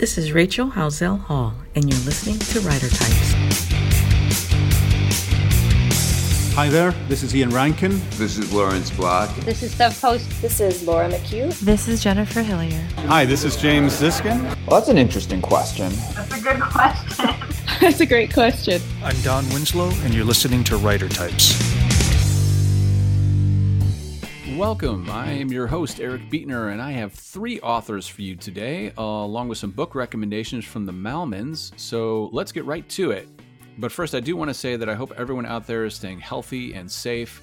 This is Rachel Howzell Hall, and you're listening to Writer Types. Hi there, this is Ian Rankin. This is Lawrence Block. This is Steph Post. This is Laura McHugh. This is Jennifer Hillier. Hi, this is James Ziskin. Well, that's an interesting question. That's a good question. that's a great question. I'm Don Winslow, and you're listening to Writer Types. Welcome. I am your host, Eric Beetner, and I have three authors for you today, uh, along with some book recommendations from the Malmons. So let's get right to it. But first, I do want to say that I hope everyone out there is staying healthy and safe.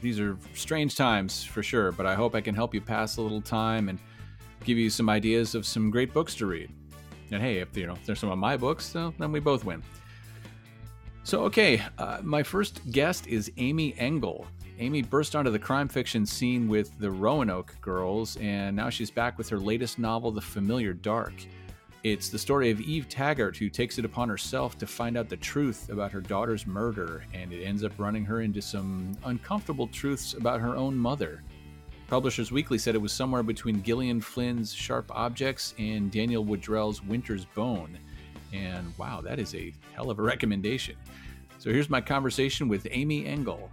These are strange times for sure, but I hope I can help you pass a little time and give you some ideas of some great books to read. And hey, if you know if there's some of my books, then we both win. So, okay, uh, my first guest is Amy Engel. Amy burst onto the crime fiction scene with the Roanoke Girls, and now she's back with her latest novel, The Familiar Dark. It's the story of Eve Taggart, who takes it upon herself to find out the truth about her daughter's murder, and it ends up running her into some uncomfortable truths about her own mother. Publishers Weekly said it was somewhere between Gillian Flynn's Sharp Objects and Daniel Woodrell's Winter's Bone. And wow, that is a hell of a recommendation. So here's my conversation with Amy Engel.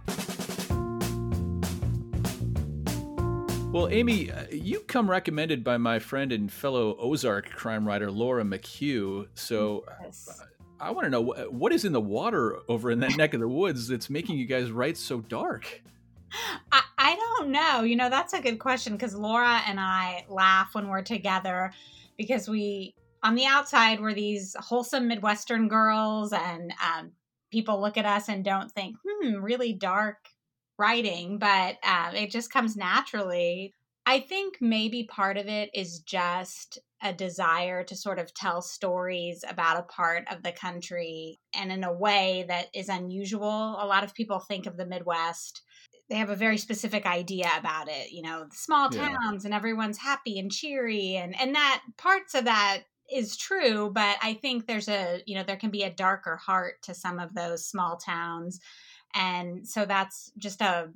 Well, Amy, uh, you come recommended by my friend and fellow Ozark crime writer Laura McHugh. So yes. I want to know what is in the water over in that neck of the woods that's making you guys write so dark? I, I don't know. You know, that's a good question because Laura and I laugh when we're together because we, on the outside, we're these wholesome Midwestern girls, and um, people look at us and don't think, hmm, really dark writing, but um, it just comes naturally. I think maybe part of it is just a desire to sort of tell stories about a part of the country and in a way that is unusual. A lot of people think of the Midwest. They have a very specific idea about it, you know, small towns yeah. and everyone's happy and cheery and and that parts of that is true, but I think there's a, you know, there can be a darker heart to some of those small towns and so that's just a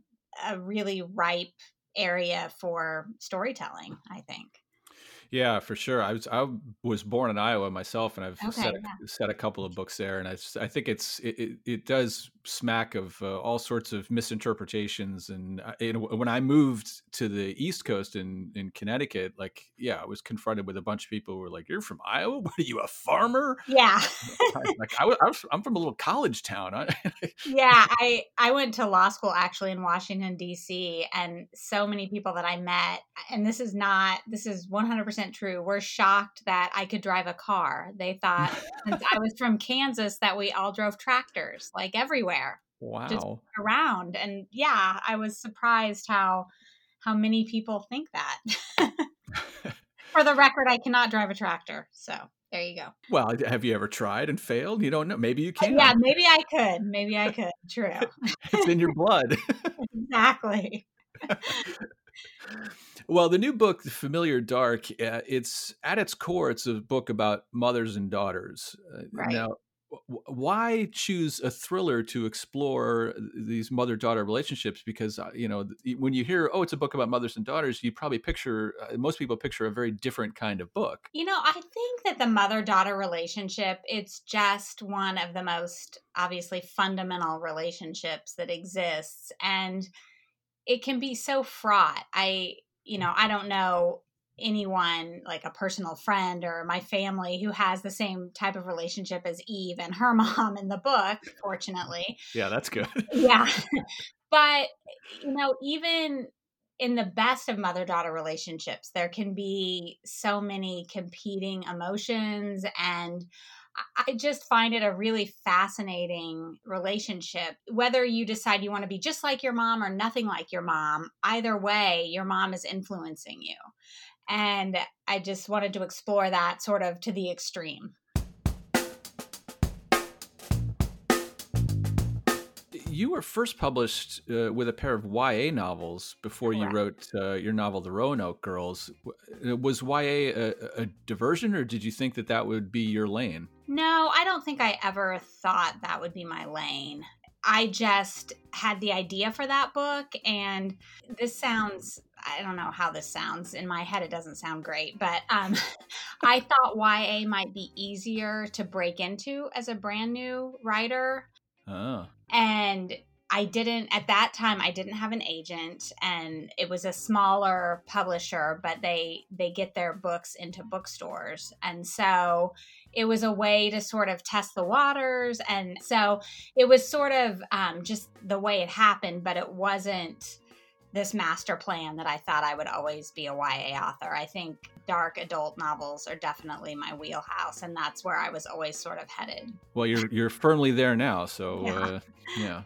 a really ripe area for storytelling i think yeah, for sure. I was I was born in Iowa myself, and I've okay, set a, yeah. set a couple of books there, and I I think it's it, it, it does smack of uh, all sorts of misinterpretations. And it, uh, when I moved to the East Coast in in Connecticut, like yeah, I was confronted with a bunch of people who were like, "You're from Iowa? What are you, a farmer?" Yeah, like I, I was, I'm from a little college town. yeah, I I went to law school actually in Washington D.C., and so many people that I met, and this is not this is 100 percent true, were shocked that I could drive a car. They thought since I was from Kansas that we all drove tractors like everywhere. Wow. Just around. And yeah, I was surprised how how many people think that. For the record, I cannot drive a tractor. So there you go. Well, have you ever tried and failed? You don't know. Maybe you uh, can. Yeah, maybe I could. Maybe I could. True. it's in your blood. exactly. Well, the new book, The Familiar Dark, uh, it's at its core, it's a book about mothers and daughters. Uh, right. Now, why choose a thriller to explore these mother-daughter relationships? Because uh, you know, when you hear, "Oh, it's a book about mothers and daughters," you probably picture uh, most people picture a very different kind of book. You know, I think that the mother-daughter relationship it's just one of the most obviously fundamental relationships that exists, and it can be so fraught. I you know, I don't know anyone like a personal friend or my family who has the same type of relationship as Eve and her mom in the book, fortunately. Yeah, that's good. yeah. But, you know, even in the best of mother daughter relationships, there can be so many competing emotions and I just find it a really fascinating relationship. Whether you decide you want to be just like your mom or nothing like your mom, either way, your mom is influencing you. And I just wanted to explore that sort of to the extreme. you were first published uh, with a pair of YA novels before Correct. you wrote uh, your novel, The Roanoke Girls. Uh, was YA a, a, diversion, or did you think that that would be your lane? No, I don't think I ever thought that would be my lane. I just had the idea for that book, and this sounds I don't know how this sounds. In my head, it doesn't sound great, but um, I thought YA might be easier to break into as a brand new writer. Oh. And I didn't, at that time, I didn't have an agent and it was a smaller publisher, but they, they get their books into bookstores. And so it was a way to sort of test the waters. And so it was sort of um, just the way it happened, but it wasn't this master plan that I thought I would always be a YA author. I think dark adult novels are definitely my wheelhouse, and that's where I was always sort of headed. Well, you're you're firmly there now, so Yeah. uh, yeah.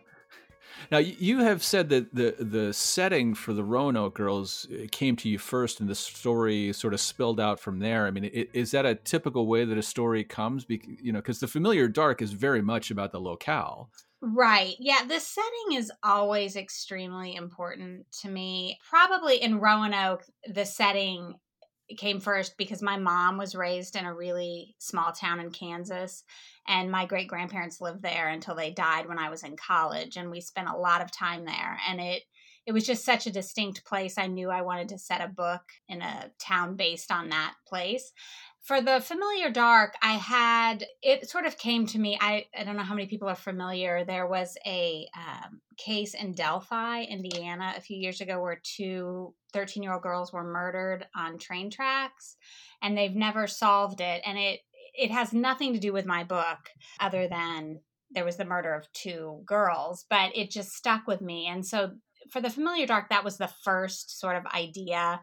Now you have said that the the setting for the Roanoke Girls uh, came to you first, and the story sort of spilled out from there. I mean, is that a typical way that a story comes? You know, because the familiar dark is very much about the locale. Right. Yeah. The setting is always extremely important to me. Probably in Roanoke, the setting came first because my mom was raised in a really small town in Kansas and my great grandparents lived there until they died when I was in college and we spent a lot of time there and it it was just such a distinct place. I knew I wanted to set a book in a town based on that place for the familiar dark i had it sort of came to me i, I don't know how many people are familiar there was a um, case in delphi indiana a few years ago where two 13 year old girls were murdered on train tracks and they've never solved it and it it has nothing to do with my book other than there was the murder of two girls but it just stuck with me and so for the familiar dark that was the first sort of idea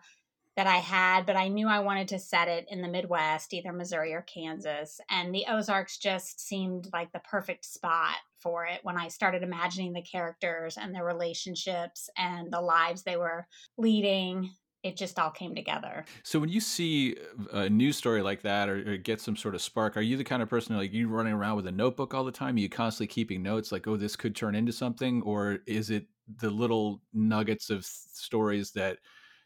that I had, but I knew I wanted to set it in the Midwest, either Missouri or Kansas. And the Ozarks just seemed like the perfect spot for it when I started imagining the characters and their relationships and the lives they were leading. It just all came together. So when you see a news story like that, or, or get some sort of spark, are you the kind of person like you running around with a notebook all the time? Are you constantly keeping notes, like, oh, this could turn into something, or is it the little nuggets of stories that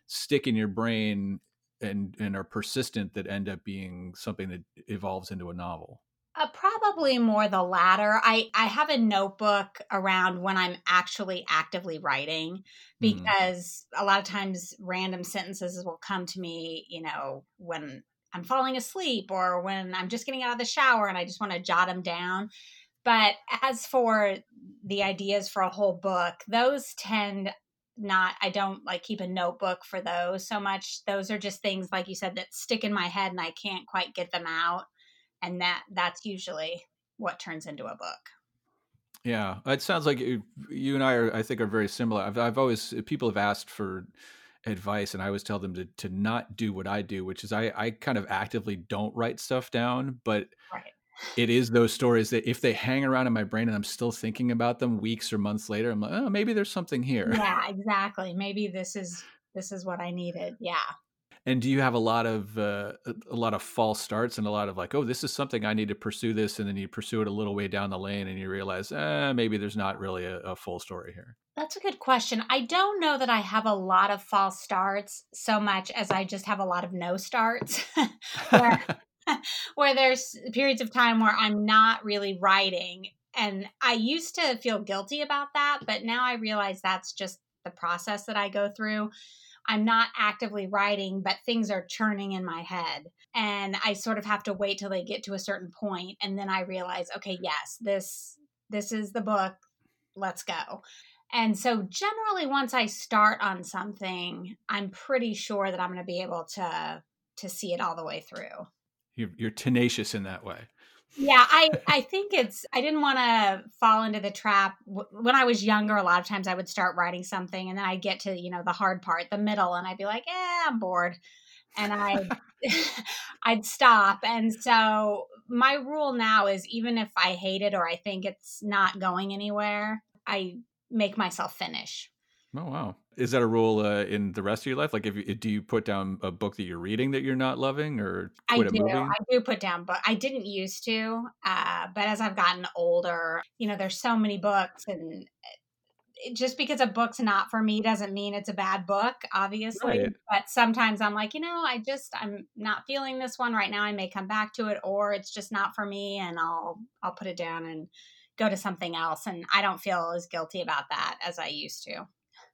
stick in your brain and and are persistent that end up being something that evolves into a novel? Uh, probably more the latter. I, I have a notebook around when I'm actually actively writing Mhm. because a lot of times random sentences will come to me, you know, when I'm falling asleep or when I'm just getting out of the shower and I just want to jot them down. But as for the ideas for a whole book, those tend not I don't like keep a notebook for those so much. Those are just things like you said that stick in my head and I can't quite get them out. And that that's usually what turns into a book. Yeah, it sounds like you, you and I are, I think, are very similar. I've, I've always people have asked for advice, and I always tell them to to not do what I do, which is I I kind of actively don't write stuff down, but Right. It is those stories that if they hang around in my brain and I'm still thinking about them weeks or months later, I'm like, oh, maybe there's something here. Yeah, exactly. Maybe this is this is what I needed. Yeah. And do you have a lot of uh, a lot of false starts and a lot of like, oh, this is something I need to pursue this, and then you pursue it a little way down the lane, and you realize, eh, maybe there's not really a, a full story here. That's a good question. I don't know that I have a lot of false starts so much as I just have a lot of no starts. where, where there's periods of time where I'm not really writing. And I used to feel guilty about that, but now I realize that's just the process that I go through. I'm not actively writing, but things are churning in my head. And I sort of have to wait till they get to a certain point and then I realize, okay, yes, this this is the book. Let's go. And so generally once I start on something, I'm pretty sure that I'm going to be able to to see it all the way through. You're, you're tenacious in that way. Yeah, I I think it's I didn't want to fall into the trap when I was younger. A lot of times I would start writing something and then I'd get to you know the hard part, the middle, and I'd be like, yeah I'm bored," and I I'd stop. And so my rule now is even if I hate it or I think it's not going anywhere, I make myself finish. Oh wow! Is that a rule uh, in the rest of your life? Like, if you, do you put down a book that you're reading that you're not loving, or I do. I do put down book. I didn't used to, uh, but as I've gotten older, you know, there's so many books, and just because a book's not for me doesn't mean it's a bad book, obviously. Right. But sometimes I'm like, you know, I just I'm not feeling this one right now. I may come back to it, or it's just not for me, and I'll I'll put it down and go to something else. And I don't feel as guilty about that as I used to.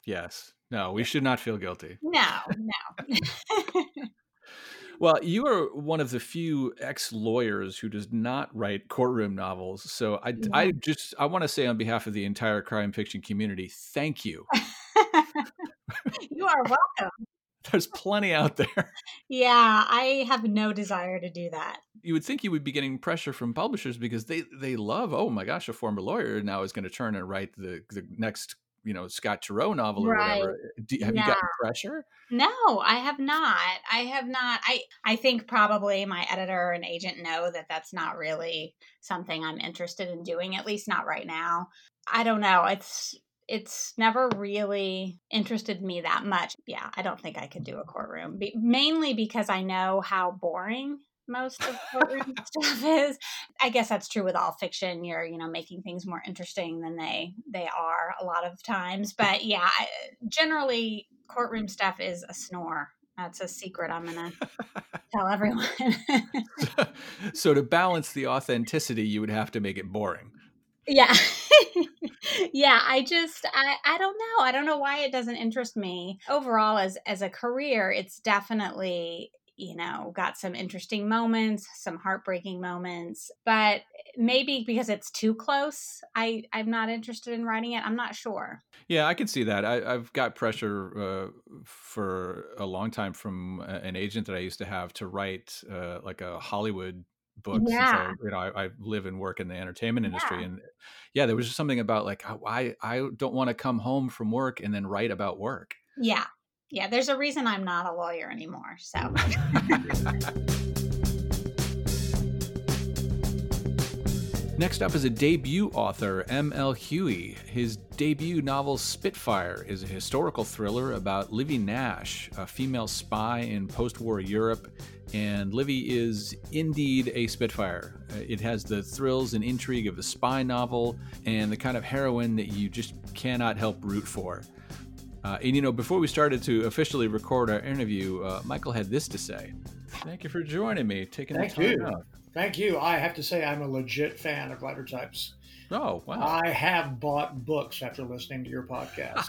Yes, No, we should not feel guilty. No, no. Well, you are one of the few ex-lawyers who does not write courtroom novels. So I, I just I want to say on behalf of the entire crime fiction community, thank you. you are welcome. There's plenty out there. Yeah, I have no desire to do that. You would think you would be getting pressure from publishers because they they love. Oh my gosh, a former lawyer now is going to turn and write the the next you know Scott Turow novel or Right. whatever. Eh, do, have you Yeah. gotten pressure? No, I have not. I have not. I I think probably my editor and agent know that that's not really something I'm interested in doing at least not right now. I don't know. It's it's never really interested me that much. Yeah, I don't think I could do a courtroom. Be, mainly because I know how boring most of courtroom stuff is. I guess that's true with all fiction. You're, you know, making things more interesting than they they are a lot of times. But yeah, I, generally courtroom stuff is a snore. That's a secret I'm going to tell everyone. so to balance the authenticity, you would have to make it boring. yeah. yeah, I just I I don't know. I don't know why it doesn't interest me. Overall as as a career, it's definitely you know, got some interesting moments, some heartbreaking moments, but maybe because it's too close, I I'm not interested in writing it. I'm not sure. Yeah, I can see that. I, I've got pressure uh, for a long time from an agent that I used to have to write uh, like a Hollywood book. Yeah. I, you know, I, I live and work in the entertainment industry, Yeah. and yeah, there was just something about like I I don't want to come home from work and then write about work. Yeah. Yeah, there's a reason I'm not a lawyer anymore. So Next up is a debut author, M.L. Huie. His debut novel, Spitfire, is a historical thriller about Livy Nash, a female spy in post war Europe. And Livy is indeed a Spitfire. Uh, It has the thrills and intrigue of a spy novel and the kind of heroine that you just cannot help root for. Uh, and you know, before we started to officially record our interview, uh, Michael had this to say. Thank you for joining me, taking Thank the time you. out. Thank you. I have to say, I'm a legit fan of writer types. Oh, wow. I have bought books after listening to your podcast.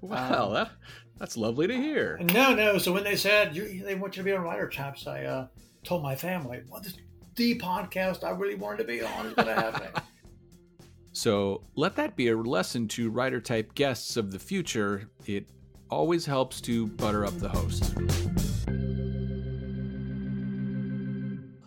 Wow, Um, that, that's lovely to hear. no, no. So when they said you, they want you to be on writer types, I uh, told my family, "Well, this is the podcast I really wanted to be on is going to have me." So let that be a lesson to writer type guests of the future. It always helps to butter up the host.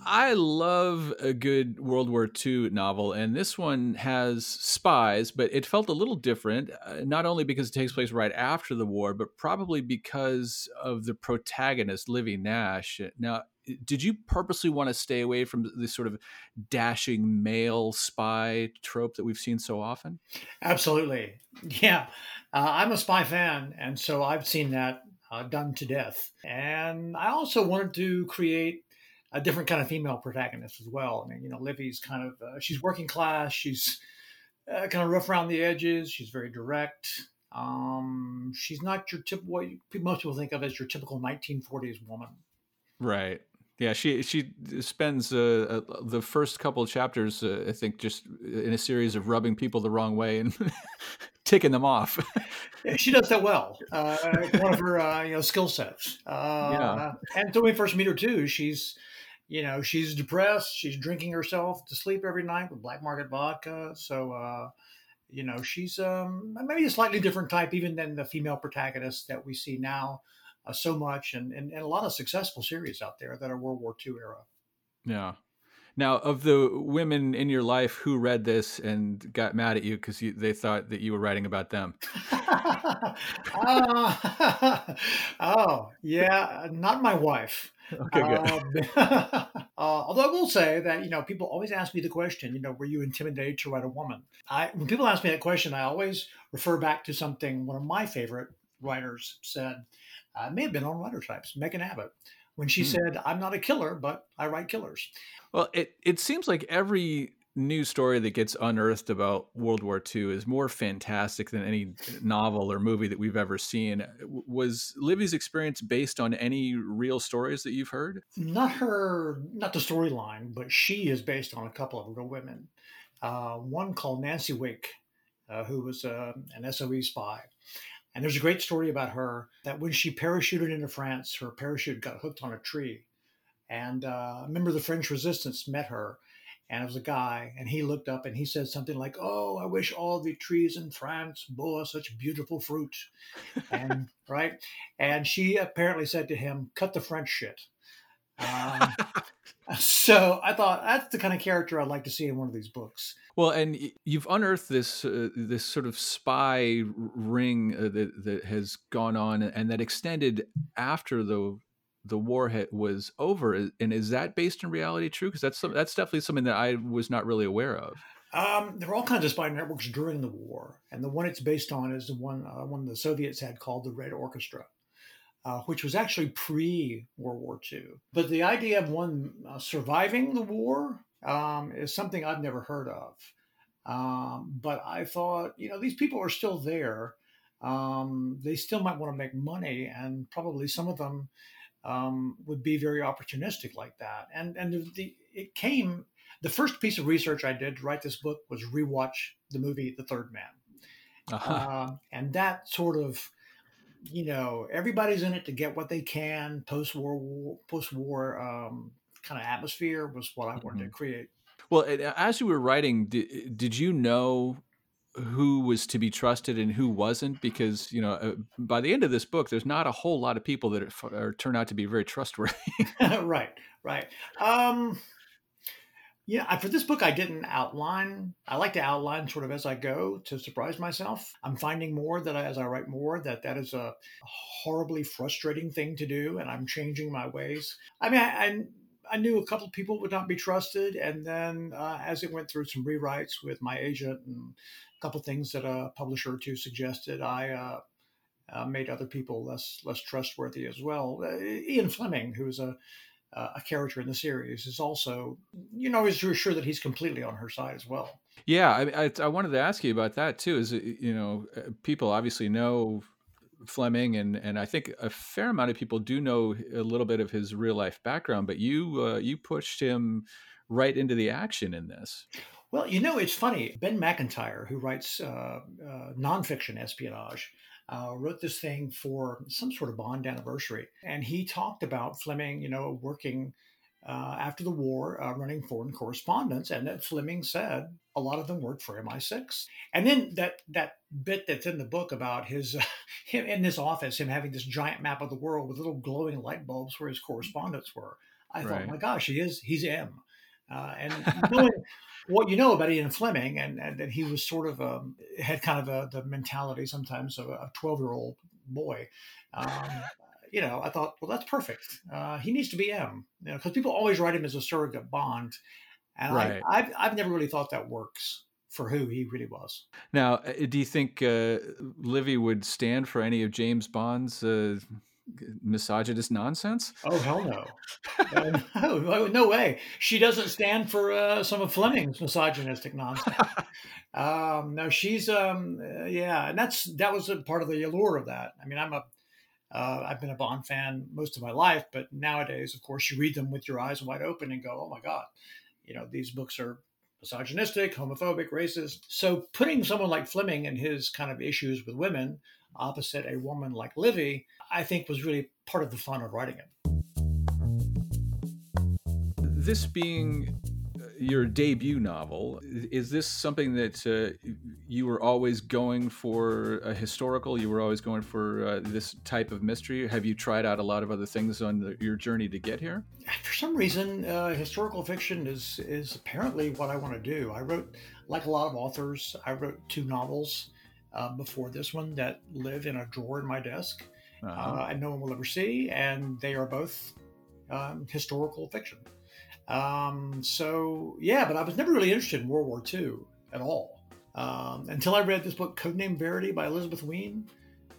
I love a good World War II novel, and this one has spies, but it felt a little different, uh, not only because it takes place right after the war, but probably because of the protagonist, Livy Nash. Now, did you purposely want to stay away from this sort of dashing male spy trope that we've seen so often? Absolutely, yeah. Uh, I'm a spy fan, and so I've seen that uh, done to death. And I also wanted to create a different kind of female protagonist as well. I mean, you know, Livy's kind of uh, she's working class. She's uh, kind of rough around the edges. She's very direct. Um, she's not your typical what most people think of as your typical 1940s woman. Right. Yeah, she she spends uh, uh, the first couple of chapters, uh, I think, just in a series of rubbing people the wrong way and ticking them off. Yeah, She does that well. Uh, one of her, uh, you know, skill sets. Uh, Yeah. And so when we first meet her too, she's, you know, she's depressed. She's drinking herself to sleep every night with black market vodka. So, uh, you know, she's um, maybe a slightly different type even than the female protagonist that we see now uh, so much, and, and and a lot of successful series out there that are World War II era. yeah. Now, of the women in your life who read this and got mad at you because they thought that you were writing about them, Uh, oh, yeah, not my wife. okay, good. Um, uh, although I will say that you know people always ask me the question, you know, were you intimidated to write a woman? I when people ask me that question, I always refer back to something one of my favorite writers said. Uh, may have been on Writer Types, Megan Abbott, when she Hmm. said, "I'm not a killer, but I write killers." Well, it, it seems like every news story that gets unearthed about World War II is more fantastic than any novel or movie that we've ever seen. Was Livy's experience based on any real stories that you've heard? Not her, not the storyline, but she is based on a couple of real women. Uh, one called Nancy Wake, uh, who was uh, an SOE spy. And there's a great story about her that when she parachuted into France, her parachute got hooked on a tree. And uh, a member of the French resistance met her, and it was a guy, and he looked up and he said something like, "Oh, I wish all the trees in France bore such beautiful fruit," and right, and she apparently said to him, "Cut the French shit." Um, so I thought that's the kind of character I'd like to see in one of these books. Well, and you've unearthed this uh, this sort of spy ring uh, that that has gone on and that extended after the the war hit was over. And is that based in reality true? Because that's that's definitely something that I was not really aware of. Um, there were all kinds of spy networks during the war, and the one it's based on is the one uh, one the Soviets had called the Red Orchestra uh, which was actually pre World War II. But the idea of one uh, surviving the war um, is something I've never heard of. Um, but I thought, you know, these people are still there. Um, they still might want to make money, and probably some of them um, would be very opportunistic like that. And and the, the, it came. The first piece of research I did to write this book was rewatch the movie The Third Man, uh-huh. uh, and that sort of you know, everybody's in it to get what they can. Post war, post war um, kind of atmosphere was what I wanted mm-hmm. to create. Well, as you were writing, did, did you know who was to be trusted and who wasn't? Because you know, uh, by the end of this book, there's not a whole lot of people that are, are turn out to be very trustworthy. right, right. Um, yeah, for this book, I didn't outline. I like to outline sort of as I go to surprise myself. I'm finding more that I, as I write more that that is a horribly frustrating thing to do, and I'm changing my ways. I mean, I, I, I knew a couple of people would not be trusted, and then uh, as it went through some rewrites with my agent and a couple things that a publisher or two suggested, I. Uh, uh, made other people less less trustworthy as well. Uh, Ian Fleming, who's a uh, a character in the series is also, you know, is sure that he's completely on her side as well. Yeah, I, I, I wanted to ask you about that too. Is you know, uh, people obviously know Fleming, and and I think a fair amount of people do know a little bit of his real life background. But you uh, you pushed him right into the action in this. Well, you know, it's funny. Ben Macintyre, who writes uh, uh, nonfiction espionage, uh, wrote this thing for some sort of Bond anniversary. And he talked about Fleming, you know, working uh, after the war, uh, running foreign correspondence, and that Fleming said a lot of them worked for MI6. And then that that bit that's in the book about his him in his office, him having this giant map of the world with little glowing light bulbs where his correspondents were. I right. thought, my gosh, he is he's M. Uh, and knowing what you know about Ian Fleming, and, and that he was sort of um, had kind of a, the mentality sometimes of a 12 year old boy. Um, you know, I thought, well, that's perfect. Uh, he needs to be M, you know, because people always write him as a surrogate Bond, and right. I, I've, I've never really thought that works for who he really was. Now, uh, do you think uh, Livy would stand for any of James Bond's uh, misogynist nonsense? Oh hell no, no, no way. She doesn't stand for uh, some of Fleming's misogynistic nonsense. um, no, she's um, uh, yeah, and that's that was a part of the allure of that. I mean, I'm a uh, I've been a Bond fan most of my life, but nowadays, of course, you read them with your eyes wide open and go, "Oh my God," you know, these books are misogynistic, homophobic, racist. So putting someone like Fleming and his kind of issues with women opposite a woman like Livy, I think was really part of the fun of writing it. This being uh, your debut novel, is this something that uh, you were always going for a historical? You were always going for uh, this type of mystery? Have you tried out a lot of other things on the, your journey to get here? For some reason, uh, historical fiction is is apparently what I want to do. I wrote, like a lot of authors, I wrote two novels uh, before this one that live in a drawer in my desk uh-huh. uh, and no one will ever see, and they are both um, historical fiction. Um, so yeah, but I was never really interested in World War II at all um, until I read this book, Codename Verity by Elizabeth Wein,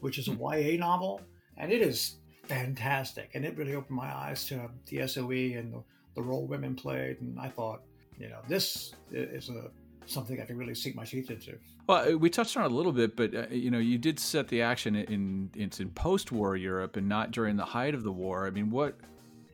which is a hmm. YA novel, and it is fantastic, and it really opened my eyes to the SOE and the, the role women played, and I thought, you know, this is a something I can really sink my teeth into. Well, we touched on it a little bit, but uh, you know, you did set the action in it's in post-war Europe and not during the height of the war. I mean, what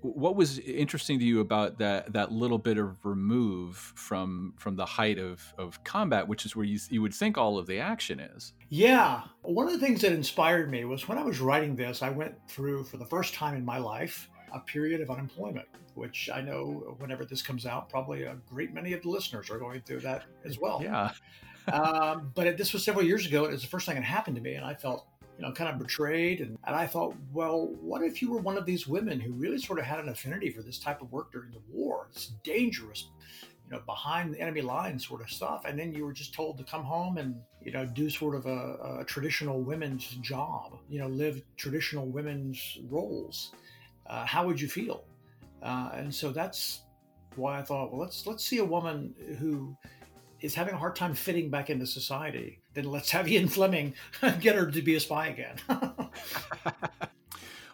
what was interesting to you about that that little bit of remove from from the height of of combat, which is where you you would think all of the action is? Yeah, one of the things that inspired me was when I was writing this, I went through for the first time in my life a period of unemployment, which I know whenever this comes out, probably a great many of the listeners are going through that as well. Yeah. um, but it, this was several years ago. It was the first thing that happened to me, and I felt you know, kind of betrayed. And, and I thought, well, what if you were one of these women who really sort of had an affinity for this type of work during the war? It's dangerous, you know, behind the enemy lines sort of stuff. And then you were just told to come home and, you know, do sort of a, a traditional women's job, you know, live traditional women's roles. Uh, how would you feel? Uh, and so that's why I thought, well, let's let's see a woman who is having a hard time fitting back into society, then let's have Ian Fleming get her to be a spy again.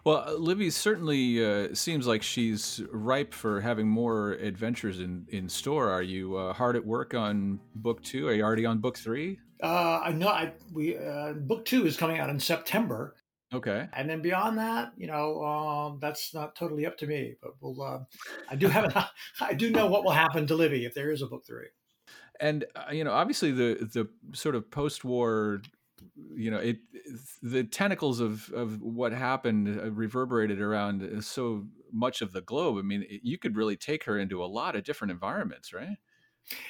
well, Livy certainly uh, seems like she's ripe for having more adventures in, in store. Are you uh, hard at work on book two? Are you already on book three? Uh, I know. I we uh, book two is coming out in September. Okay. And then beyond that, you know, um, that's not totally up to me. But we'll. Uh, I do have. I do know what will happen to Livy if there is a book three and uh, you know obviously the the sort of post-war you know it the tentacles of of what happened uh, reverberated around uh, so much of the globe i mean you could really take her into a lot of different environments right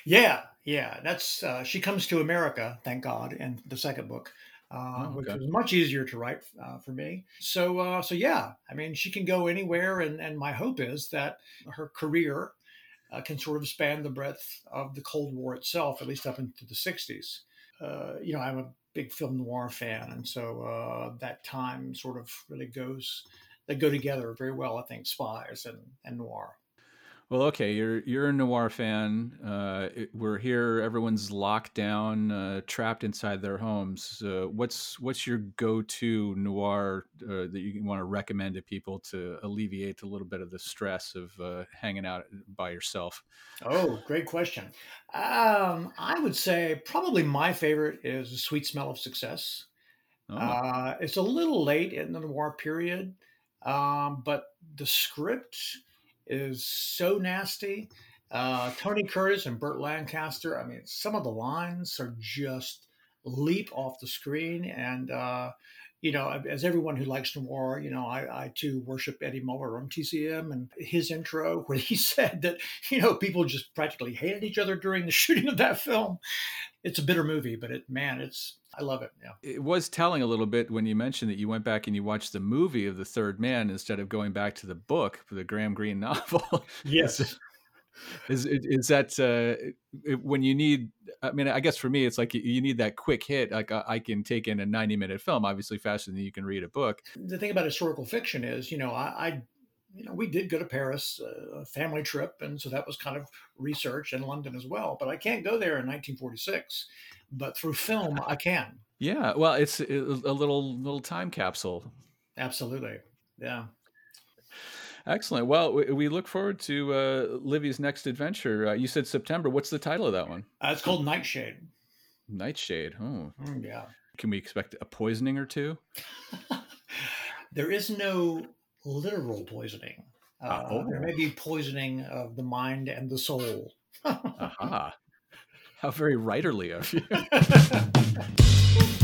yeah yeah that's uh, she comes to america thank god in the second book uh, oh, which was much easier to write uh, for me. So, uh, so yeah, I mean, she can go anywhere, and and my hope is that her career uh, can sort of span the breadth of the Cold War itself, at least up into the 60s. Uh, you know, I'm a big film noir fan, and so uh, that time sort of really goes, they go together very well, I think, spies and, and noir. Well, okay, you're you're a noir fan. Uh, we're here. Everyone's locked down, uh, trapped inside their homes. Uh, what's what's your go-to noir uh, that you want to recommend to people to alleviate a little bit of the stress of uh, hanging out by yourself? Oh, great question. Um, I would say probably my favorite is "The Sweet Smell of Success." Oh. Uh, it's a little late in the noir period, um, but the script is so nasty. Uh, Tony Curtis and Burt Lancaster. I mean, some of the lines are just leap off the screen. And, uh, you know, as everyone who likes noir, you know, I, I too worship Eddie Muller on TCM and his intro where he said that, you know, people just practically hated each other during the shooting of that film. It's a bitter movie, but it, man, it's, I love it. Yeah. It was telling a little bit when you mentioned that you went back and you watched the movie of The Third Man instead of going back to the book for the Graham Greene novel. Yes. Is, is, is that uh, when you need? I mean, I guess for me, it's like you need that quick hit. Like I can take in a ninety-minute film, obviously faster than you can read a book. The thing about historical fiction is, you know, I, I you know, we did go to Paris, uh, a family trip, and so that was kind of research in London as well. But I can't go there in 1946 but through film I can. Yeah, well, it's a little little time capsule. Absolutely, yeah. Excellent. Well, we look forward to uh, Livy's next adventure. Uh, you said September. What's the title of that one? Uh, it's called Nightshade. Nightshade. Oh, mm, yeah. Can we expect a poisoning or two? there is no literal poisoning. Uh, oh. There may be poisoning of the mind and the soul. Aha. How very writerly of you.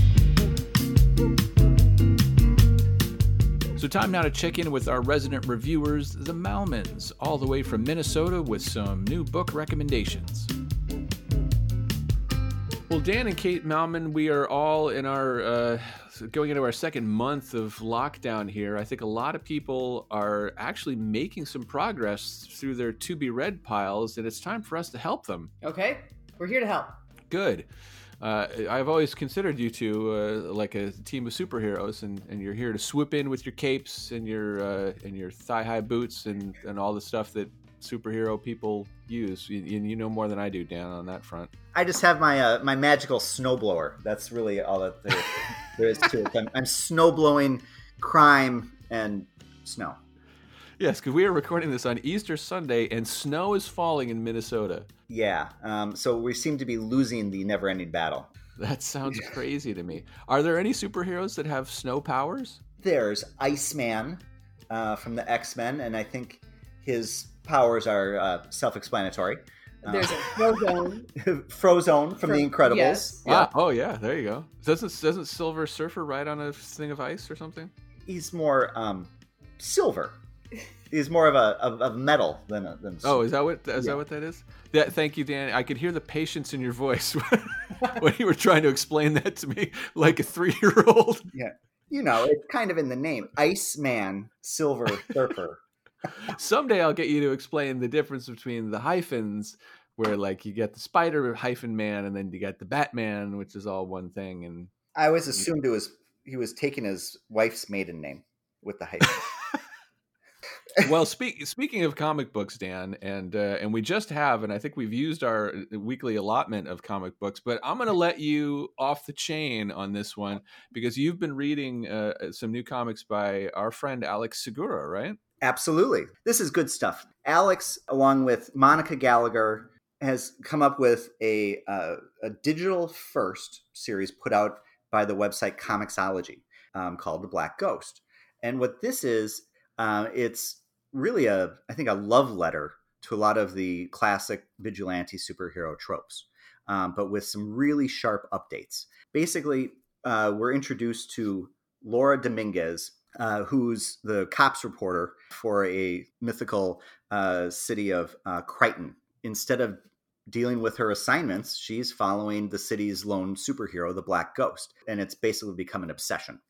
so, time now to check in with our resident reviewers, the Malmons, all the way from Minnesota with some new book recommendations. Well, Dan and Kate Malmon, we are all in our uh, going into our second month of lockdown here. I think a lot of people are actually making some progress through their to be read piles, and it's time for us to help them. Okay. We're here to help. Good. Uh, I've always considered you two uh, like a team of superheroes, and, and you're here to swoop in with your capes and your uh, and your thigh high boots and, and all the stuff that superhero people use. You, you know more than I do, Dan, on that front. I just have my uh, my magical snowblower. That's really all that there, there is to it. I'm, I'm snow blowing crime and snow. Yes, because we are recording this on Easter Sunday, and snow is falling in Minnesota. Yeah, um, so we seem to be losing the never-ending battle. That sounds crazy to me. Are there any superheroes that have snow powers? There's Iceman, uh, from the X Men, and I think his powers are uh, self-explanatory. Uh, There's a Frozone. Frozone from, From- The Incredibles. yes. Yeah. Wow. Oh yeah, there you go. Doesn't doesn't Silver Surfer ride on a thing of ice or something? He's more um, silver. He's more of a of, of metal than a, than. Oh, is that what is Yeah. that what that is? That, thank you, Dan. I could hear the patience in your voice when you were trying to explain that to me like a three-year-old. Yeah. You know, it's kind of in the name. Iceman, Silver Surfer. Someday I'll get you to explain the difference between the hyphens, where like you get the Spider hyphen man, and then you get the Batman, which is all one thing. And I always assumed it was he was taking his wife's maiden name with the hyphen. Well, speak, speaking of comic books, Dan, and uh, and we just have, and I think we've used our uh, weekly allotment of comic books, but I'm going to let you off the chain on this one because you've been reading uh, some new comics by our friend Alex Segura, right? Absolutely. This is good stuff. Alex, along with Monica Gallagher, has come up with a, uh, a digital first series put out by the website Comixology um, called The Black Ghost. And what this is, uh, it's really a, I think, a love letter to a lot of the classic vigilante superhero tropes, um, but with some really sharp updates. Basically, uh, we're introduced to Laura Dominguez, uh, who's the cops reporter for a mythical uh, city of uh, Creighton. Instead of dealing with her assignments, she's following the city's lone superhero, the Black Ghost, and it's basically become an obsession.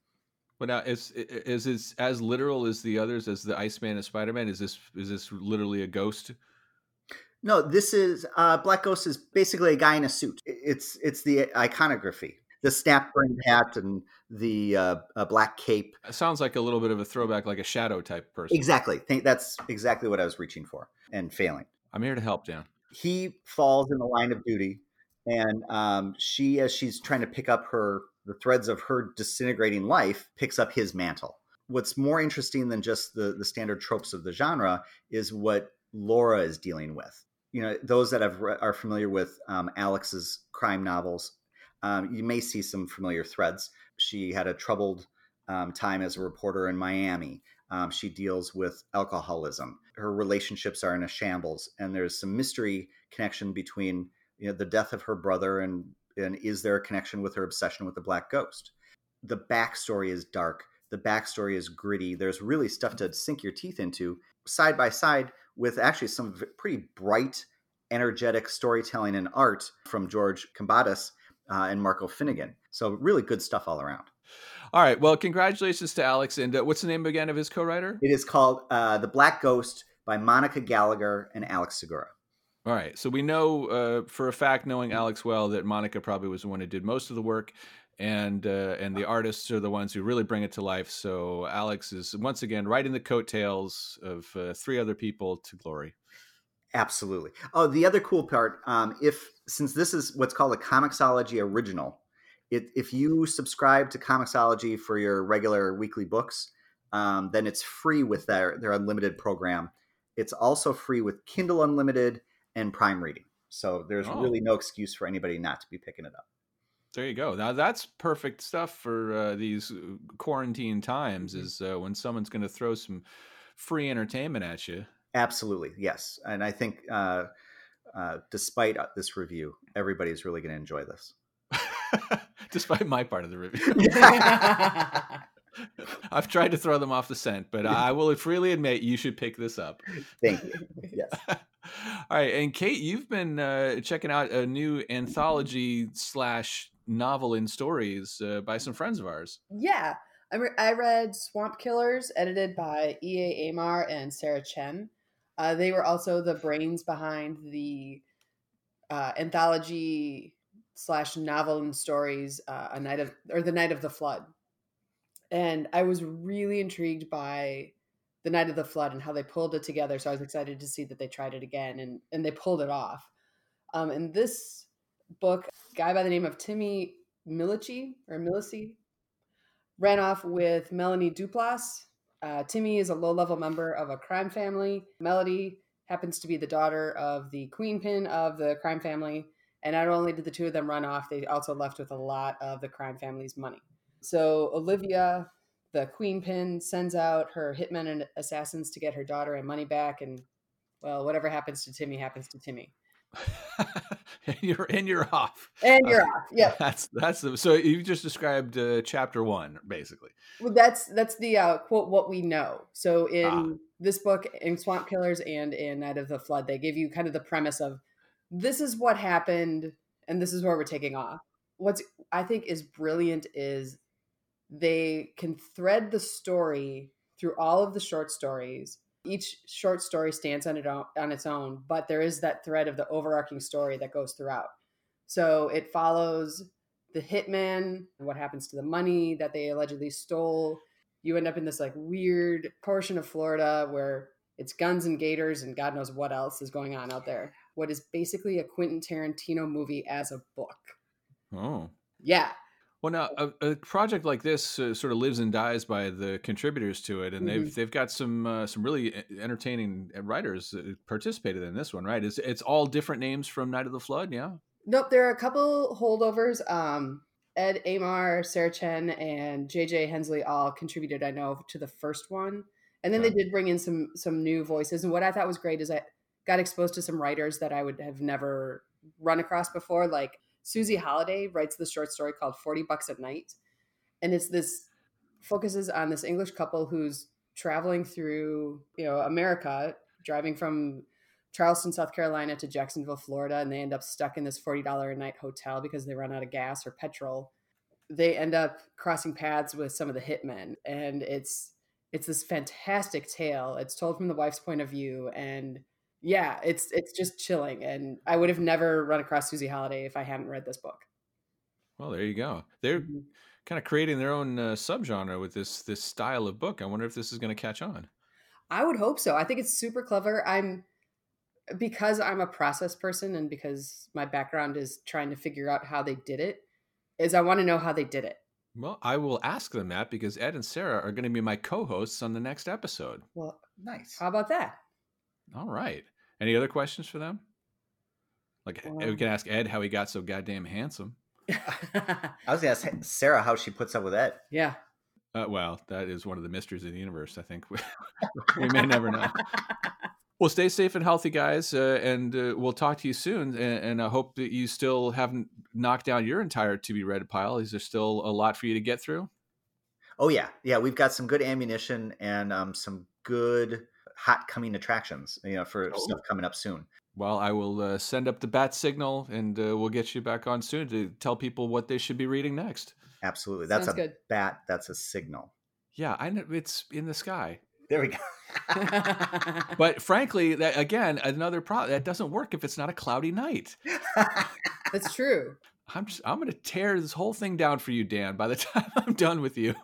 But now, is is this as literal as the others, as the Iceman and Spider Man? Is this is this literally a ghost? No, this is uh, Black Ghost is basically a guy in a suit. It's it's the iconography, the snap brimmed hat and the uh, uh, black cape. It sounds like a little bit of a throwback, like a shadow type person. Exactly. That's exactly what I was reaching for and failing. I'm here to help, Dan. he falls in the line of duty and um, she as she's trying to pick up her the threads of her disintegrating life picks up his mantle. What's more interesting than just the the standard tropes of the genre is what laura is dealing with. You know those that have re- are familiar with um, alex's crime novels um, you may see some familiar threads. She had a troubled um, time as a reporter in miami. Um, she deals with alcoholism. Her relationships are in a shambles, and there's some mystery connection between you know the death of her brother and and is there a connection with her obsession with the black ghost? The backstory is dark. The backstory is gritty. There's really stuff to sink your teeth into side by side with actually some pretty bright, energetic storytelling and art from George Kambadais uh, and Marco Finnegan. So really good stuff all around. All right. Well, congratulations to Alex. And uh, what's the name again of his co-writer? It is called uh, The Black Ghost by Monica Gallagher and Alex Segura. All right. So we know uh, for a fact, knowing Alex well, that Monica probably was the one who did most of the work, and uh, and the artists are the ones who really bring it to life. So Alex is once again riding the coattails of uh, three other people to glory. Absolutely. Oh, the other cool part, um, if since this is what's called a Comixology original, it, if you subscribe to Comixology for your regular weekly books, um, then it's free with their their unlimited program. It's also free with Kindle Unlimited and Prime Reading. So there's Oh. really no excuse for anybody not to be picking it up. There you go. Now that's perfect stuff for uh, these uh, quarantine times. Is uh, when someone's going to throw some free entertainment at you. Absolutely, yes. And I think, uh, uh, despite uh, this review, everybody's really going to enjoy this. Despite my part of the review. I've tried to throw them off the scent, but I will freely admit you should pick this up. Thank you. Yes. All right, and Kate, you've been uh, checking out a new anthology slash novel in stories uh, by some friends of ours. Yeah, I, re- I read Swamp Killers, edited by E.A. Aymar and Sarah Chen. Uh, they were also the brains behind the uh, anthology slash novel and stories, uh, a night of or the night of the flood. And I was really intrigued by the night of the flood and how they pulled it together. So I was excited to see that they tried it again and and they pulled it off. Um, in this book, guy by the name of Timmy Milici or Milici ran off with Melanie Duplass. Uh, Timmy is a low level member of a crime family. Melody happens to be the daughter of the queen pin of the crime family. And not only did the two of them run off, they also left with a lot of the crime family's money. So Olivia the queen pin sends out her hitmen and assassins to get her daughter and money back and well whatever happens to timmy happens to timmy and you're and you're off. And you're uh, off. Yeah. That's that's the, so you just described uh, chapter one basically. Well, that's that's the uh, quote what we know. So in ah. this book, in Swamp Killers and in Night of the Flood, they give you kind of the premise of this is what happened and this is where we're taking off. What's I think is brilliant is they can thread the story through all of the short stories each short story stands on it on its own, but there is that thread of the overarching story that goes throughout. So it follows the hitman, what happens to the money that they allegedly stole. You end up in this like weird portion of Florida where it's guns and gators and God knows what else is going on out there. What is basically a Quentin Tarantino movie as a book. Oh. Yeah. Well, now a, a project like this uh, sort of lives and dies by the contributors to it, and mm-hmm. they've they've got some uh, some really entertaining writers participated in this one, right? It's it's all different names from Night of the Flood, yeah. Nope, there are a couple holdovers. Um, Ed Aymar, Sarah Chen, and JJ Hensley all contributed, I know, to the first one, and then they did bring in some some new voices. And what I thought was great is I got exposed to some writers that I would have never run across before, like Susie Holiday writes this short story called 40 Bucks at Night. And it's this focuses on this English couple who's traveling through, you know, America, driving from Charleston, South Carolina to Jacksonville, Florida, and they end up stuck in this $40 a night hotel because they run out of gas or petrol. They end up crossing paths with some of the hitmen and it's it's this fantastic tale. It's told from the wife's point of view and yeah, it's it's just chilling, and I would have never run across Susie Holiday if I hadn't read this book. Well, there you go. They're mm-hmm. kind of creating their own uh, subgenre with this this style of book. I wonder if this is going to catch on. I would hope so. I think it's super clever. I'm because I'm a process person and because my background is trying to figure out how they did it. Is I want to know how they did it. Well, I will ask them that because Ed and Sarah are going to be my co-hosts on the next episode. Well, nice. How about that? All right. Any other questions for them? Like um, we can ask Ed how he got so goddamn handsome. I was gonna ask Sarah how she puts up with Ed. Yeah. Uh, well, that is one of the mysteries of the universe. I think we may never know. Well, stay safe and healthy, guys, uh, and uh, we'll talk to you soon. And, and, I hope that you still haven't knocked down your entire to be read pile. Is there still a lot for you to get through? Oh yeah, yeah. We've got some good ammunition and um, some good hot coming attractions, you know, for oh. stuff coming up soon. Well, I will uh, send up the bat signal, and uh, we'll get you back on soon to tell people what they should be reading next. Absolutely, that's Sounds a good. bat. That's a signal. Yeah, I know it's in the sky. There we go. but frankly, that again, another problem that doesn't work if it's not a cloudy night. That's true. I'm just I'm going to tear this whole thing down for you, Dan. By the time I'm done with you.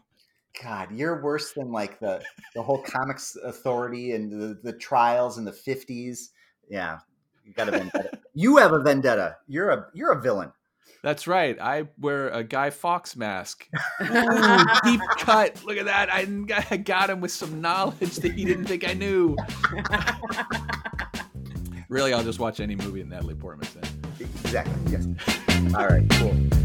God, you're worse than like the the whole comics authority and the, the trials in the fifties. Yeah, you got a vendetta. you have a vendetta. You're a you're a villain. That's right. I wear a Guy Fawkes mask. Ooh, deep cut. Look at that. I, got him with some knowledge that he didn't think I knew. really, I'll just watch any movie that Natalie Portman's in. Exactly. Yes. All right. Cool.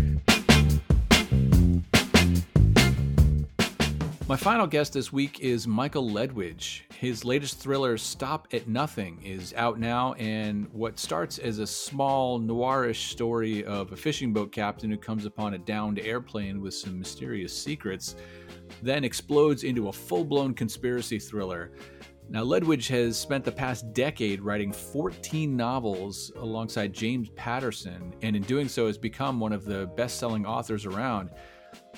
My final guest this week is Michael Ledwidge. His latest thriller, Stop at Nothing, is out now, and what starts as a small noirish story of a fishing boat captain who comes upon a downed airplane with some mysterious secrets then explodes into a full blown conspiracy thriller. Now, Ledwidge has spent the past decade writing 14 novels alongside James Patterson, and in doing so has become one of the best selling authors around.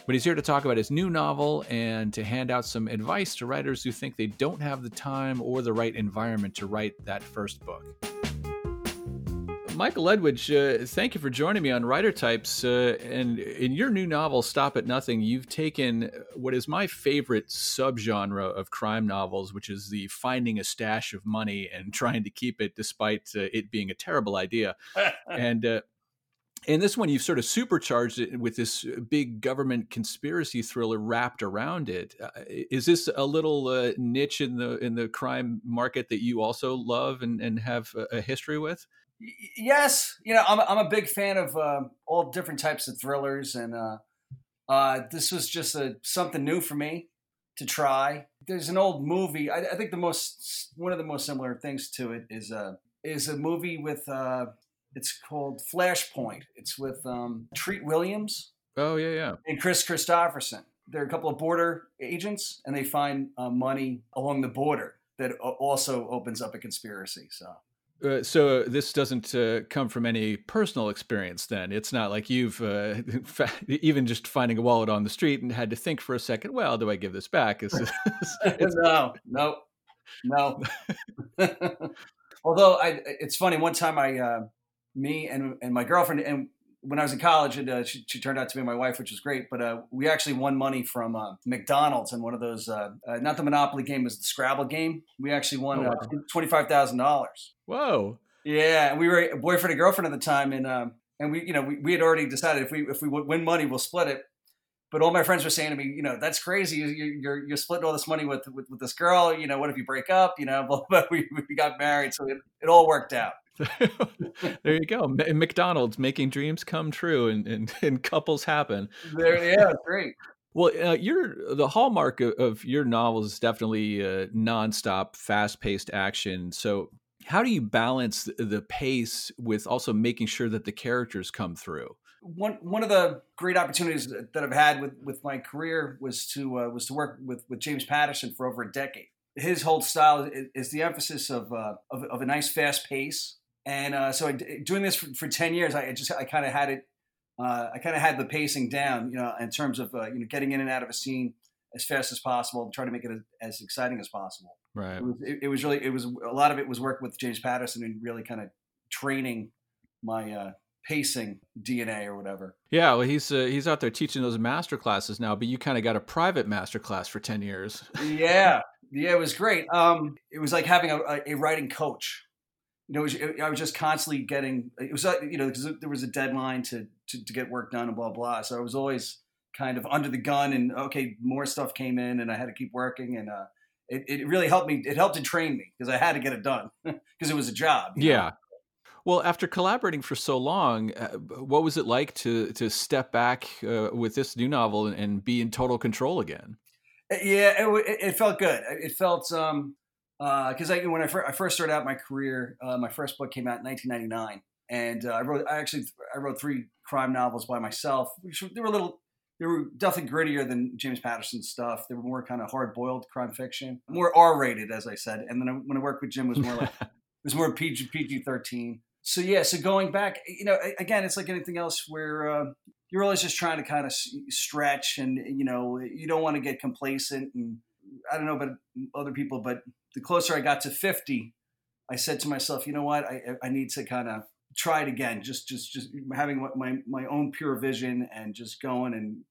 But he's here to talk about his new novel and to hand out some advice to writers who think they don't have the time or the right environment to write that first book. Michael Ledwidge, uh, thank you for joining me on Writer Types. Uh, and in your new novel, Stop at Nothing, you've taken what is my favorite subgenre of crime novels, which is the finding a stash of money and trying to keep it despite uh, it being a terrible idea. and uh, and this one you've sort of supercharged it with this uh, big government conspiracy thriller wrapped around it. Uh, is this a little uh, niche in the in the crime market that you also love and, and have a, a history with? Yes, you know I'm I'm a big fan of uh, all different types of thrillers, and uh, uh, this was just a something new for me. to try. There's an old movie. I, I think the most one of the most similar things to it is a is a movie with it's called Flashpoint. It's with um, Treat Williams. Oh yeah, yeah. And Kris Kristofferson. They're a couple of border agents, and they find uh, money along the border that also opens up a conspiracy. So. Uh, so this doesn't uh, come from any personal experience then it's not like you've uh, even just finding a wallet on the street and had to think for a second well do i give this back is, no no no although I, it's funny one time i uh, me and, and my girlfriend and when I was in college, and uh, she, she, turned out to be my wife, which was great. But uh, we actually won money from uh, McDonald's in one of those, uh, uh, not the Monopoly game, was the Scrabble game. We actually won oh, uh, wow. twenty five thousand dollars. Whoa! Yeah, and we were a boyfriend and girlfriend at the time, and um, and we, you know, we, we had already decided if we if we would win money, we'll split it. But all my friends were saying to me, you know, that's crazy. You're you're, you're splitting all this money with, with, with this girl. You know, what if you break up? You know, but we we got married, so it, it all worked out. there you go. McDonald's making dreams come true and, and, and couples happen. There, yeah, great. Well, uh, your the hallmark of, of, your novels is definitely uh, nonstop, fast-paced action. So, how do you balance the pace with also making sure that the characters come through? One one of the great opportunities that I've had with, with my career was to uh, was to work with with James Patterson for over a decade. His whole style is, is the emphasis of, uh, of, of a nice fast pace and uh, so I, doing this for, for 10 years, I just, I kind of had it, uh, I kind of had the pacing down, you know, in terms of, uh, you know, getting in and out of a scene as fast as possible and trying to make it as, as exciting as possible. Right. It was, it, it was, really, it was, a lot of it was work with James Patterson and really kind of training my, uh, pacing DNA or whatever. Yeah, well, he's uh, he's out there teaching those master classes now, but you kind of got a private master class for ten years. yeah, yeah, it was great. Um, it was like having a, a writing coach you know, was, I was just constantly getting, it was, you know, because there was a deadline to, to, to, get work done and blah, blah. So I was always kind of under the gun and okay, more stuff came in and I had to keep working. And uh, it, it really helped me. It helped to train me because I had to get it done because it was a job. Yeah. Know? Well, after collaborating for so long, uh, what was it like to to step back uh, with this new novel and, and, be in total control again? Uh, yeah, it, it felt good. It felt um, because uh, I, when I, fir- I, first started out my career, uh, my first book came out in 1999, and uh, I wrote I actually I wrote three crime novels by myself. Which they were a little, they were definitely grittier than James Patterson's stuff. They were more kind of hard boiled crime fiction, more R rated, as I said. And then I, when I worked with Jim, it was more like it was more PG PG 13. So yeah, so going back, you know, again, it's like anything else where. Uh, you're always just trying to kind of stretch, and you know you don't want to get complacent. And I don't know about other people, but the closer I got to 50, I said to myself, you know what, I, I need to kind of try it again. Just, just, just having my, my own pure vision and just going and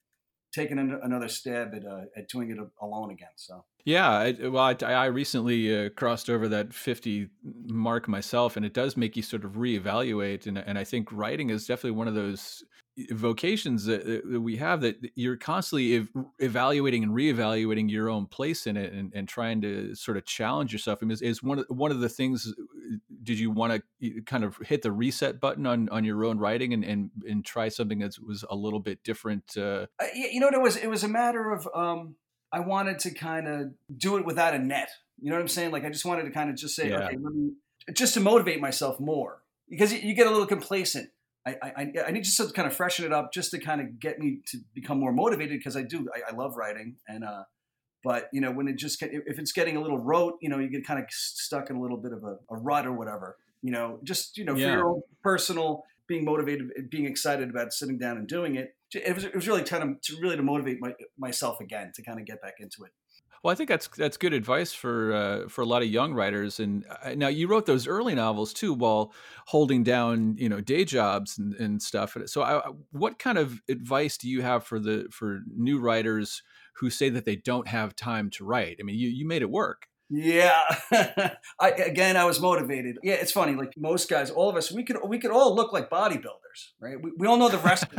taking another stab at, uh, at doing it alone again. So. Yeah, I, well, I, I recently uh, crossed over that 50 mark myself, and it does make you sort of reevaluate. And, and I think writing is definitely one of those vocations that, that, we have that you're constantly ev- evaluating and reevaluating your own place in it and, and trying to sort of challenge yourself. I mean, is, is one of one of the things? Uh, did you want to kind of hit the reset button on, on your own writing and, and, and try something that was a little bit different? Uh... You know, it was it was a matter of um, I wanted to kind of do it without a net. You know what I'm saying? Like I just wanted to kind of just say, yeah. okay, me, just to motivate myself more because you get a little complacent I, I, I need just to kind of freshen it up just to kind of get me to become more motivated because I do I, I, love writing and uh but you know when it just get, if it's getting a little rote you know you get kind of stuck in a little bit of a, a rut or whatever you know just you know yeah. for your own personal being motivated being excited about sitting down and doing it it was, it was really kind of to really to motivate my, myself again to kind of get back into it well, I think that's that's good advice for uh, for a lot of young writers. And uh, now you wrote those early novels too, while holding down you know day jobs and, and stuff. So, I, what kind of advice do you have for the for new writers who say that they don't have time to write? I mean, you you made it work. Yeah. I, again, I was motivated. Yeah, it's funny. Like most guys, all of us, we could we could all look like bodybuilders, right? We, we all know the recipe,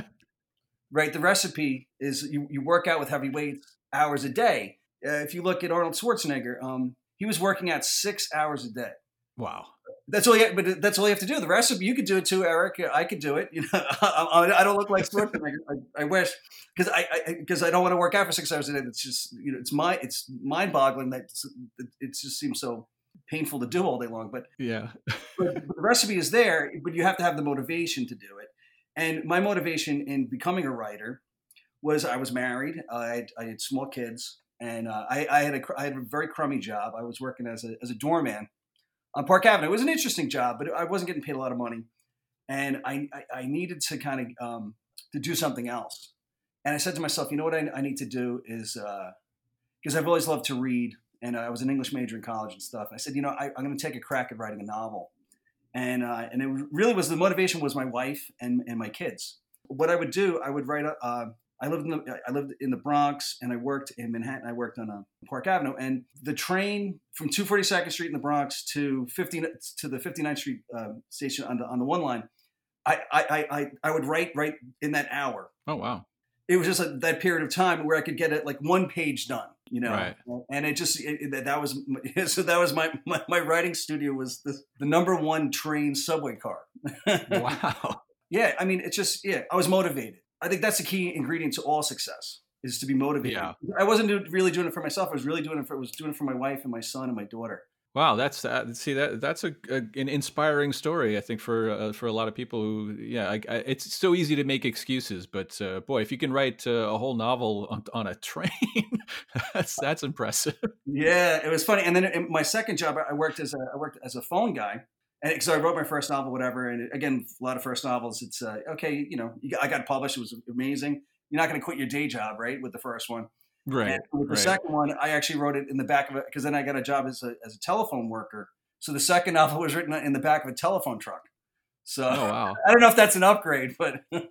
right? The recipe is you, you work out with heavy weights hours a day uh, if you look at Arnold Schwarzenegger, um, he was working out six hours a day. Wow. That's all. You, but that's all you have to do. The recipe, you could do it too, Eric. I could do it. You know, I, I don't look like Schwarzenegger. I, I wish because I because I, I, don't want to work out for six hours a day. It's just you know, it's my it's mind boggling that it just seems so painful to do all day long. But yeah, but the recipe is there, but you have to have the motivation to do it. And my motivation in becoming a writer was I was married. I had, I had small kids, and uh, I, I, had a I had a very crummy job. I was working as a as a doorman on Park Avenue. It was an interesting job, but I wasn't getting paid a lot of money, and I I, I needed to kind of um, to do something else. And I said to myself, you know what I, I need to do is because uh, I've always loved to read, and I was an English major in college and stuff. I said, you know, I, am going to take a crack at writing a novel, and uh, and it really was the motivation was my wife and and my kids. What I would do, I would write. Uh, I lived in the I lived in the Bronx and I worked in Manhattan. I worked on uh, Park Avenue, and the train from 242nd Street in the Bronx to 50 to the 59th Street uh, station on the on the one line, I, I I I would write right in that hour. Oh wow! It was just a, that period of time where I could get it like one page done, you know. Right. And it just it, that was so that was my my, my writing studio was the, the number one train subway car. wow. Yeah, I mean, it's just yeah, I was motivated. I think that's the key ingredient to all success is to be motivated. Yeah. I wasn't really doing it for myself. I was really doing it for was doing it for my wife and my son and my daughter. Wow, that's uh, see that that's a, a, an inspiring story. I think for uh, for a lot of people who yeah, I, I, it's so easy to make excuses, but uh, boy, if you can write uh, a whole novel on, on a train, that's that's impressive. Yeah, it was funny. And then my second job, I worked as a I worked as a phone guy, and because I wrote my first novel, whatever, and again, a lot of first novels, it's uh, okay, you know, I got published, it was amazing. You're not going to quit your day job, right? With the first one, right? And with the right. second one, I actually wrote it in the back of it because then I got a job as a as a telephone worker. So the second novel was written in the back of a telephone truck. So oh, wow. I don't know if that's an upgrade, but it,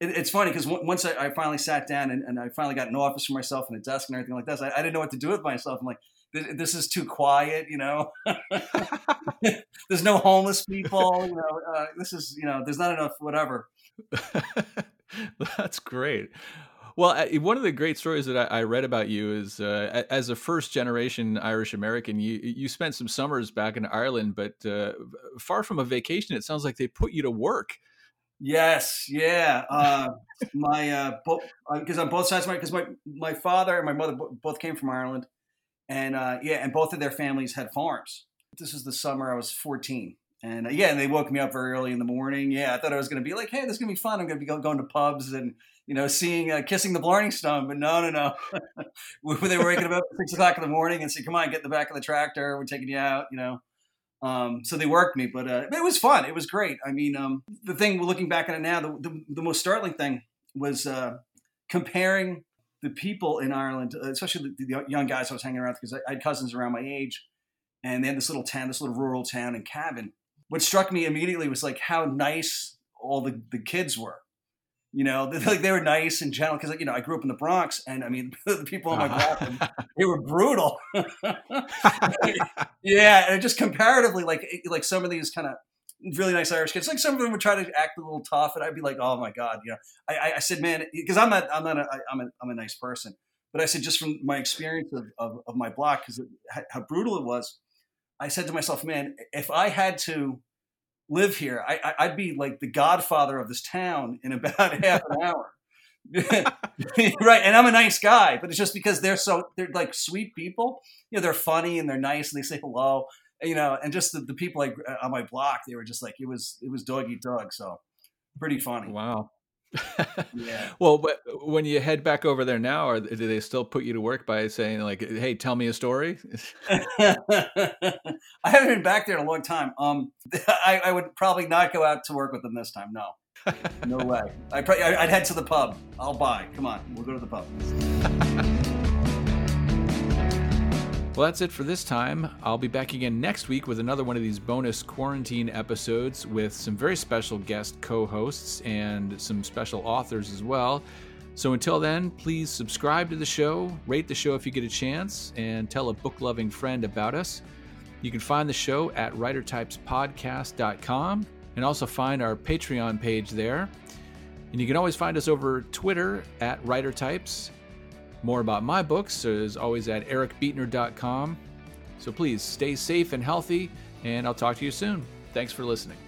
it's funny because once I, I, finally sat down and, and, I finally got an office for myself and a desk and everything like this, I, I didn't know what to do with myself. I'm like, this is too quiet, you know. there's no homeless people, you know. Uh, this is, you know, there's not enough whatever. That's great. Well, one of the great stories that I, read about you is uh, as a first generation Irish American, you you spent some summers back in Ireland, but uh, far from a vacation, it sounds like they put you to work. Yes, yeah. Uh, my because uh, on both sides, because my, my my father and my mother both came from Ireland, and uh, yeah, and both of their families had farms. This was the summer I was 14. And uh, yeah, and they woke me up very early in the morning. Yeah, I thought I was going to be like, hey, this is going to be fun. I'm going to be going to pubs and, you know, seeing, uh, kissing the Blarney Stone. But no, no, no. they were waking up at six o'clock in the morning and say, come on, get in the back of the tractor. We're taking you out, you know. Um, so they worked me, but uh, it was fun. It was great. I mean, um, the thing, looking back on it now, the, the, the most startling thing was uh, comparing the people in Ireland, uh, especially the, the young guys I was hanging around because I, I, had cousins around my age, and they had this little town, this little rural town in Cavan. What struck me immediately was like how nice all the, the kids were. You know, they, like they were nice and gentle because you know I grew up in the Bronx, and I mean the people on my block uh-huh. they were brutal. yeah, and just comparatively, like eh, like some of these kind of really nice Irish kids. Like some of them would try to act a little tough, and I'd be like, "Oh my god," you know. I, I said, "Man," eh, because I'm not, I'm not, a, I'm a, I'm a nice person. But I said, just from my experience of, of, of my block, because how brutal it was, I said to myself, "Man, if I had to live here, I, I'd be like the godfather of this town in about half an hour." right and i'm a nice guy but it's just because they're so they're like sweet people you know they're funny and they're nice and they say hello you know, and just the, the people like uh, on my block, they were just like it was it was dog eat dog, so pretty funny. Wow. Yeah. Well, but when you head back over there now, or do they still put you to work by saying like, "Hey, tell me a story"? I haven't been back there in a long time. Um, I, I, would probably not go out to work with them this time. No, no way. I I'd head to the pub. I'll buy. Come on, we'll go to the pub. Well, that's it for this time. I'll be back again next week with another one of these bonus quarantine episodes with some very special guest co hosts and some special authors as well. So until then, please subscribe to the show, rate the show if you get a chance, and tell a book loving friend about us. You can find the show at writertypespodcast.com and also find our Patreon page there. And you can always find us over Twitter at writertypes more about my books is always at ericbeetner.com. So please stay safe and healthy, and I'll talk to you soon. Thanks for listening.